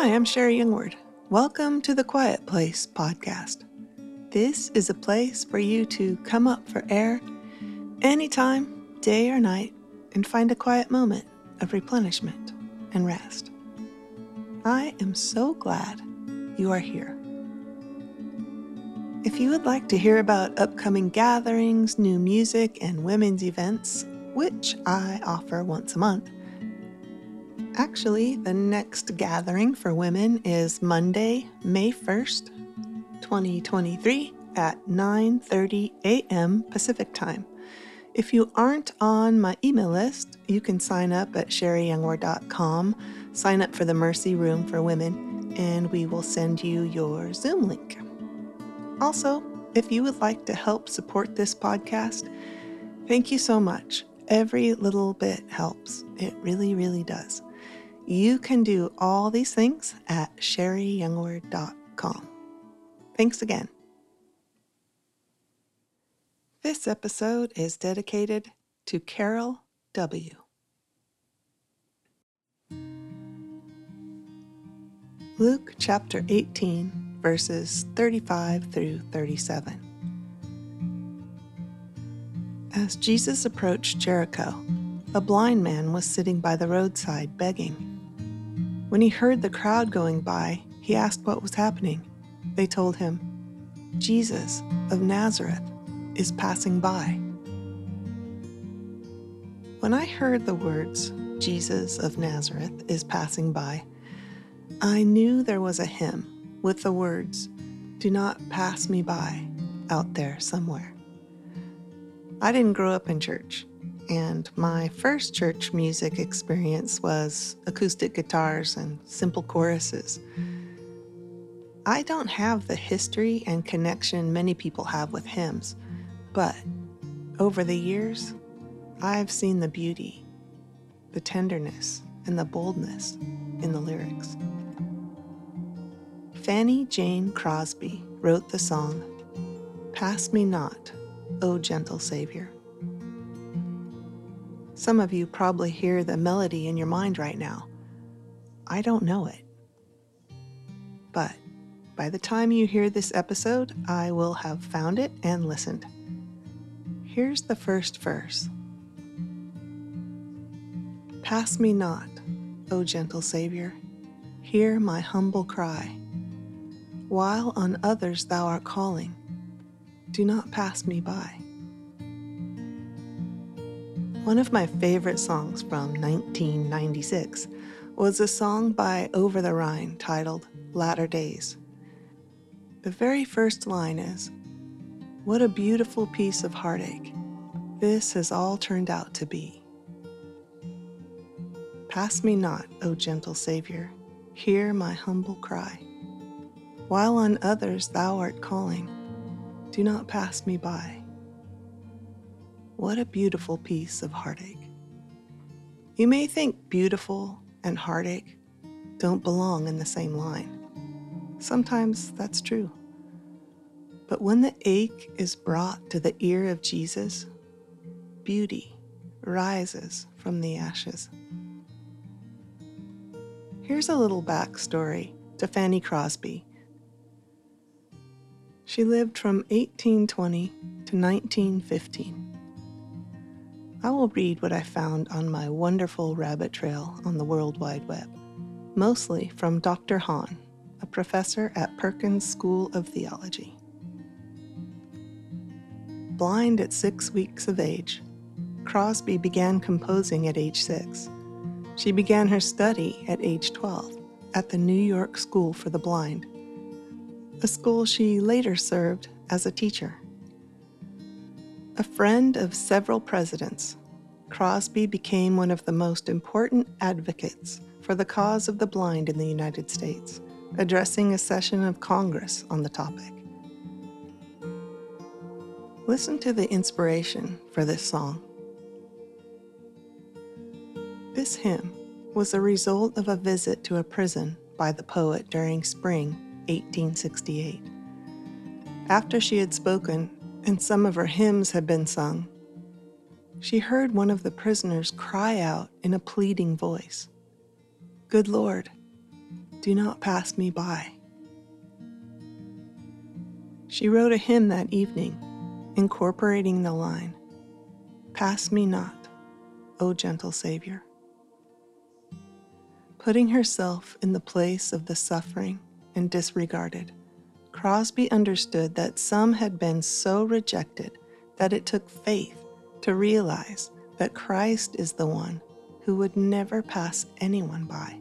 Hi, I'm Sherri Youngward. Welcome to the Quiet Place podcast. This is a place for you to come up for air anytime, day or night, and find a quiet moment of replenishment and rest. I am so glad you are here. If you would like to hear about upcoming gatherings, new music, and women's events, which I offer once a month, actually, the next gathering for women is Monday, May 1st, 2023 at 9:30 a.m. Pacific Time. If you aren't on my email list, you can sign up at sherriyoungward.com, sign up for the Mercy Room for Women, and we will send you your Zoom link. Also, if you would like to help support this podcast, thank you so much. Every little bit helps. It really, really does. You can do all these things at sherriyoungward.com. Thanks again. This episode is dedicated to Carol W. Luke chapter 18 verses 35 through 37. As Jesus approached Jericho, a blind man was sitting by the roadside begging. When he heard the crowd going by, he asked what was happening. They told him, Jesus of Nazareth is passing by. When I heard the words, Jesus of Nazareth is passing by, I knew there was a hymn with the words, Do not pass me by, out there somewhere. I didn't grow up in church, and my first church music experience was acoustic guitars and simple choruses. I don't have the history and connection many people have with hymns, but over the years, I've seen the beauty, the tenderness, and the boldness in the lyrics. Fanny Jane Crosby wrote the song, Pass Me Not, O Gentle Savior. Some of you probably hear the melody in your mind right now. I don't know it. But by the time you hear this episode, I will have found it and listened. Here's the first verse Pass me not, O gentle Savior, hear my humble cry while on others thou art calling. Do not pass me by. One of my favorite songs from 1996 was a song by Over the Rhine titled Latter Days. The very first line is What a beautiful piece of heartache this has all turned out to be. Pass me not, O gentle Savior, hear my humble cry. While on others thou art calling, do not pass me by. What a beautiful piece of heartache. You may think beautiful and heartache don't belong in the same line. Sometimes that's true. But when the ache is brought to the ear of Jesus, beauty rises from the ashes. Here's a little backstory to Fanny Crosby she lived from 1820 to 1915. I will read what I found on my wonderful rabbit trail on the World Wide Web, mostly from Dr. Hawn, a professor at Perkins School of Theology. Blind at six weeks of age, Crosby began composing at age six. She began her study at age 12 at the New York School for the Blind a school she later served as a teacher. A friend of several presidents, Crosby became one of the most important advocates for the cause of the blind in the United States, addressing a session of Congress on the topic. Listen to the inspiration for this song. This hymn was a result of a visit to a prison by the poet during spring 1868. After she had spoken and some of her hymns had been sung, she heard one of the prisoners cry out in a pleading voice Good Lord, do not pass me by. She wrote a hymn that evening, incorporating the line, Pass me not, O gentle Savior. Putting herself in the place of the suffering and disregarded, Crosby understood that some had been so rejected that it took faith to realize that Christ is the one who would never pass anyone by.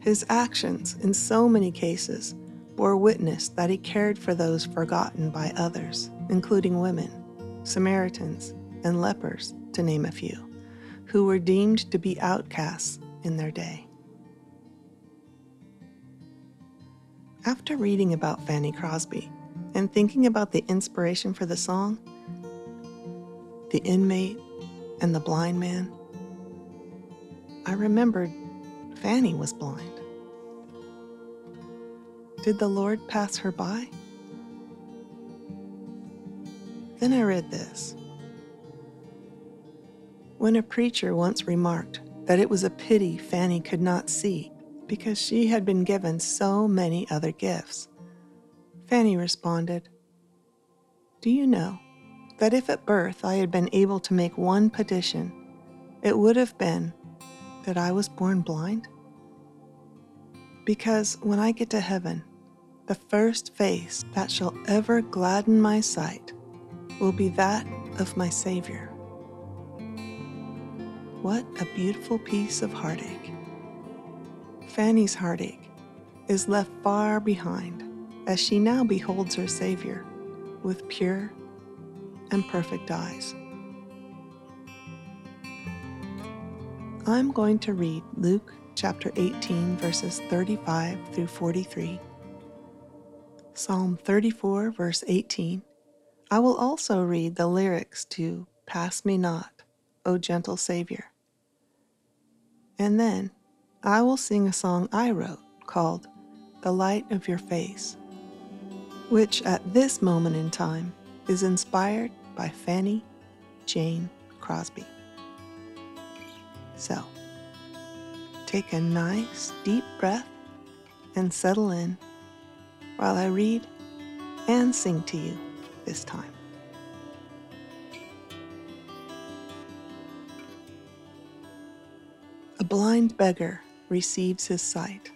His actions, in so many cases, bore witness that he cared for those forgotten by others, including women, Samaritans, and lepers, to name a few, who were deemed to be outcasts in their day. After reading about Fanny Crosby and thinking about the inspiration for the song, the inmate, and the blind man, I remembered Fanny was blind. Did the Lord pass her by? Then I read this. When a preacher once remarked that it was a pity Fanny could not see because she had been given so many other gifts, Fanny responded, Do you know that if at birth I had been able to make one petition, it would have been that I was born blind? Because when I get to heaven, the first face that shall ever gladden my sight will be that of my Savior. What a beautiful piece of heartache. Fanny's heartache is left far behind as she now beholds her Savior with pure and perfect eyes. I'm going to read Luke chapter 18, verses 35 through 43 Psalm 34, verse 18. I will also read the lyrics to Pass Me Not, O Gentle Savior. And then I will sing a song I wrote called The Light of Your Face, which at this moment in time is inspired by Fanny Jane Crosby. So, take a nice deep breath and settle in while I read and sing to you this time. A blind beggar receives his sight.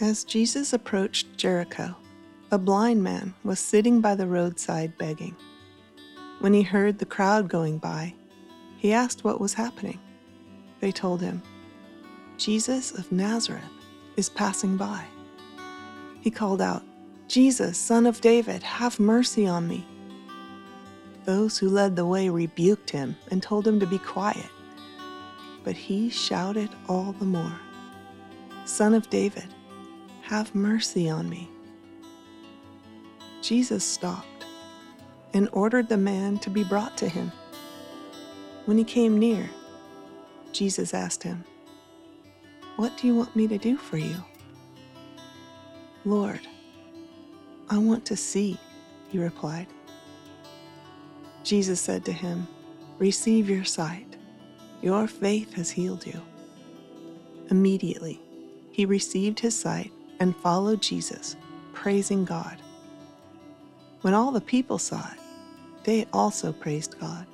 As Jesus approached Jericho, a blind man was sitting by the roadside begging. When he heard the crowd going by, he asked what was happening. They told him, Jesus of Nazareth is passing by. He called out, Jesus, son of David, have mercy on me. Those who led the way rebuked him and told him to be quiet. But he shouted all the more, Son of David, have mercy on me. Jesus stopped and ordered the man to be brought to him. When he came near, Jesus asked him, what do you want me to do for you? Lord, I want to see, he replied. Jesus said to him, Receive your sight. Your faith has healed you. Immediately, he received his sight and followed Jesus, praising God. When all the people saw it, they also praised God.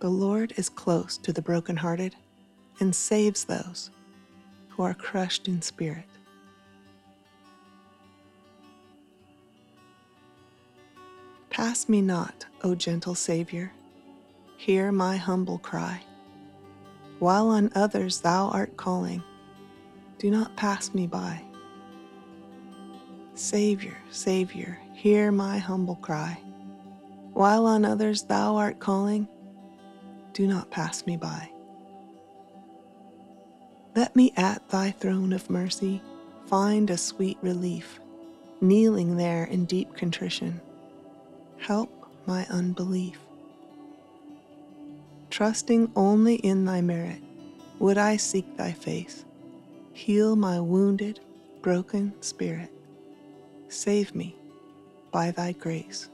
The Lord is close to the brokenhearted and saves those who are crushed in spirit. Pass me not, O gentle Savior, hear my humble cry. While on others thou art calling, do not pass me by. Savior, Savior, hear my humble cry. While on others thou art calling, do not pass me by. Let me at thy throne of mercy find a sweet relief, kneeling there in deep contrition help my unbelief. Trusting only in thy merit, would I seek thy face. Heal my wounded, broken spirit. Save me by thy grace.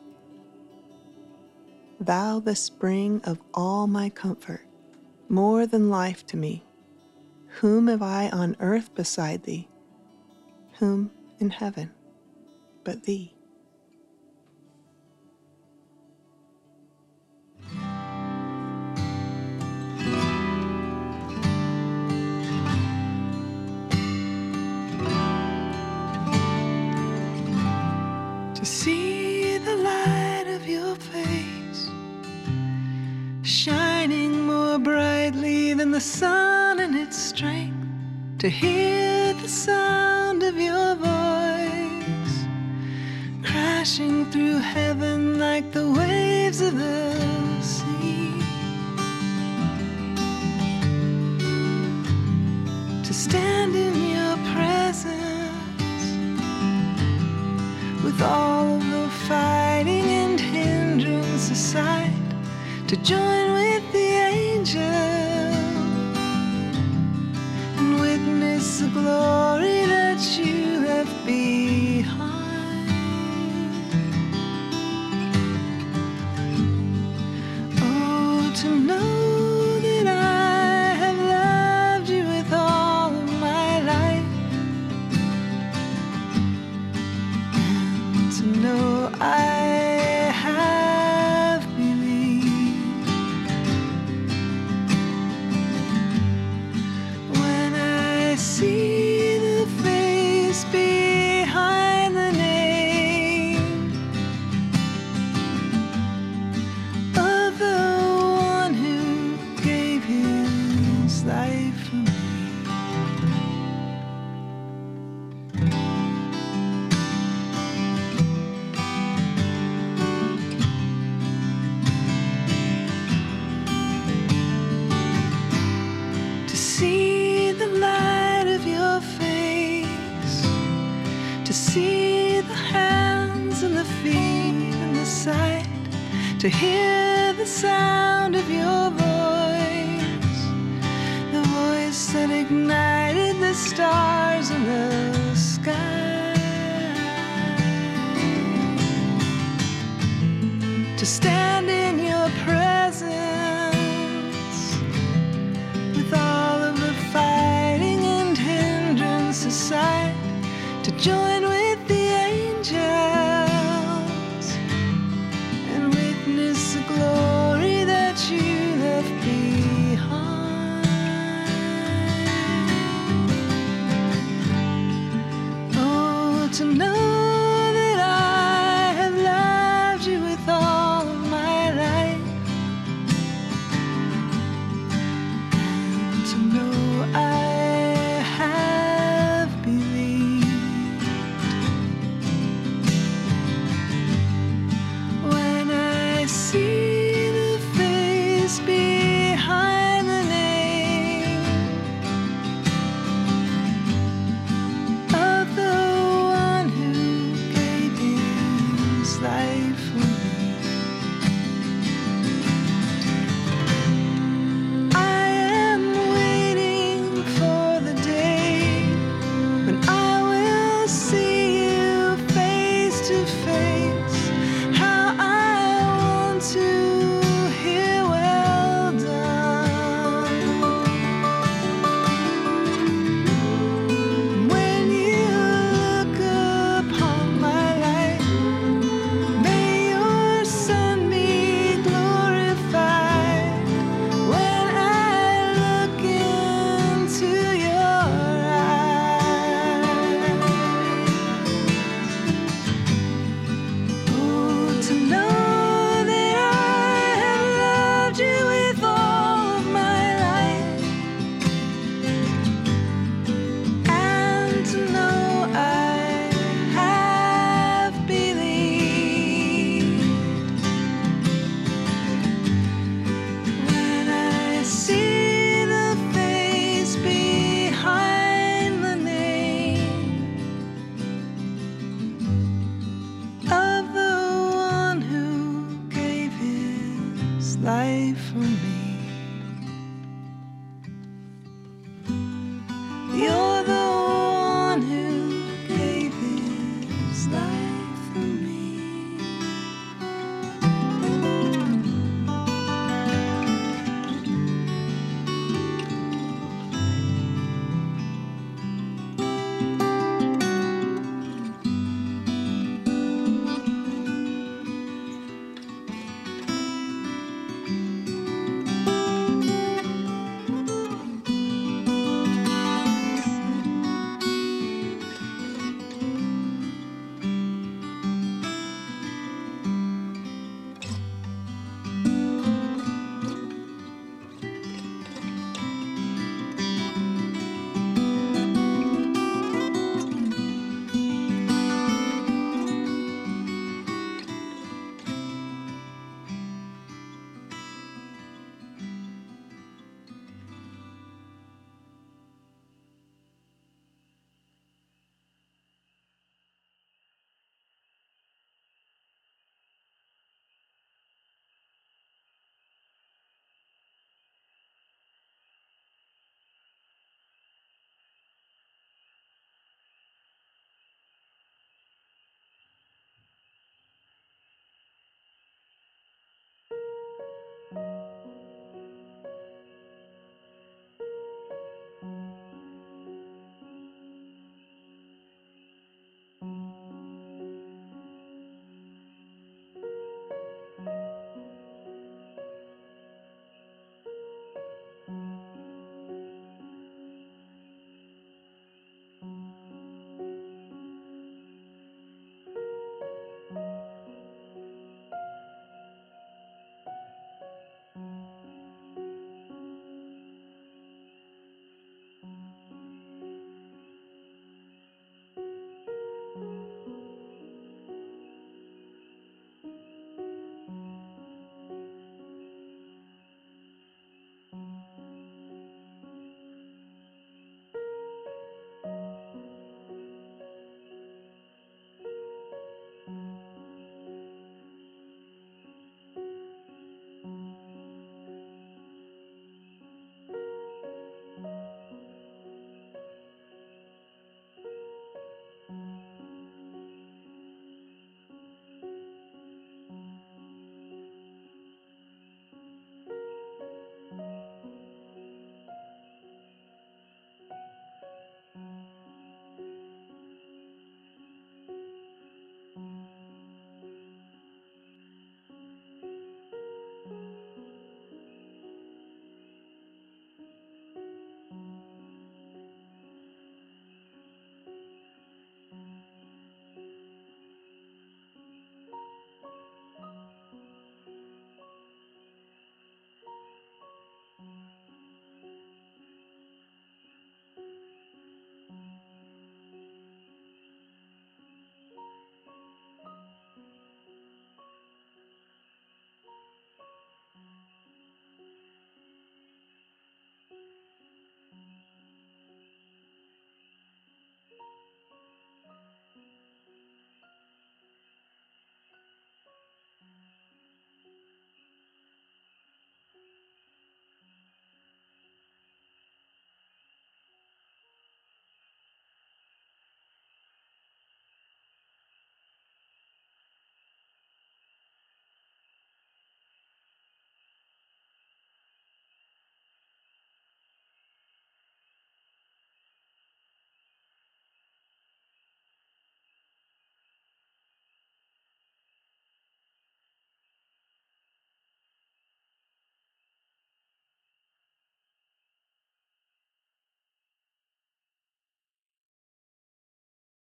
Thou the spring of all my comfort, more than life to me. Whom have I on earth beside thee? Whom in heaven but thee? to hear the sound of your voice crashing through heaven like the waves of the sea. To stand in your presence with all of the fighting and hindrance aside, to join to hear the sound of your voice, the voice that ignited the stars in the sky. To stand in your presence with all of the fighting and hindrance aside, to join.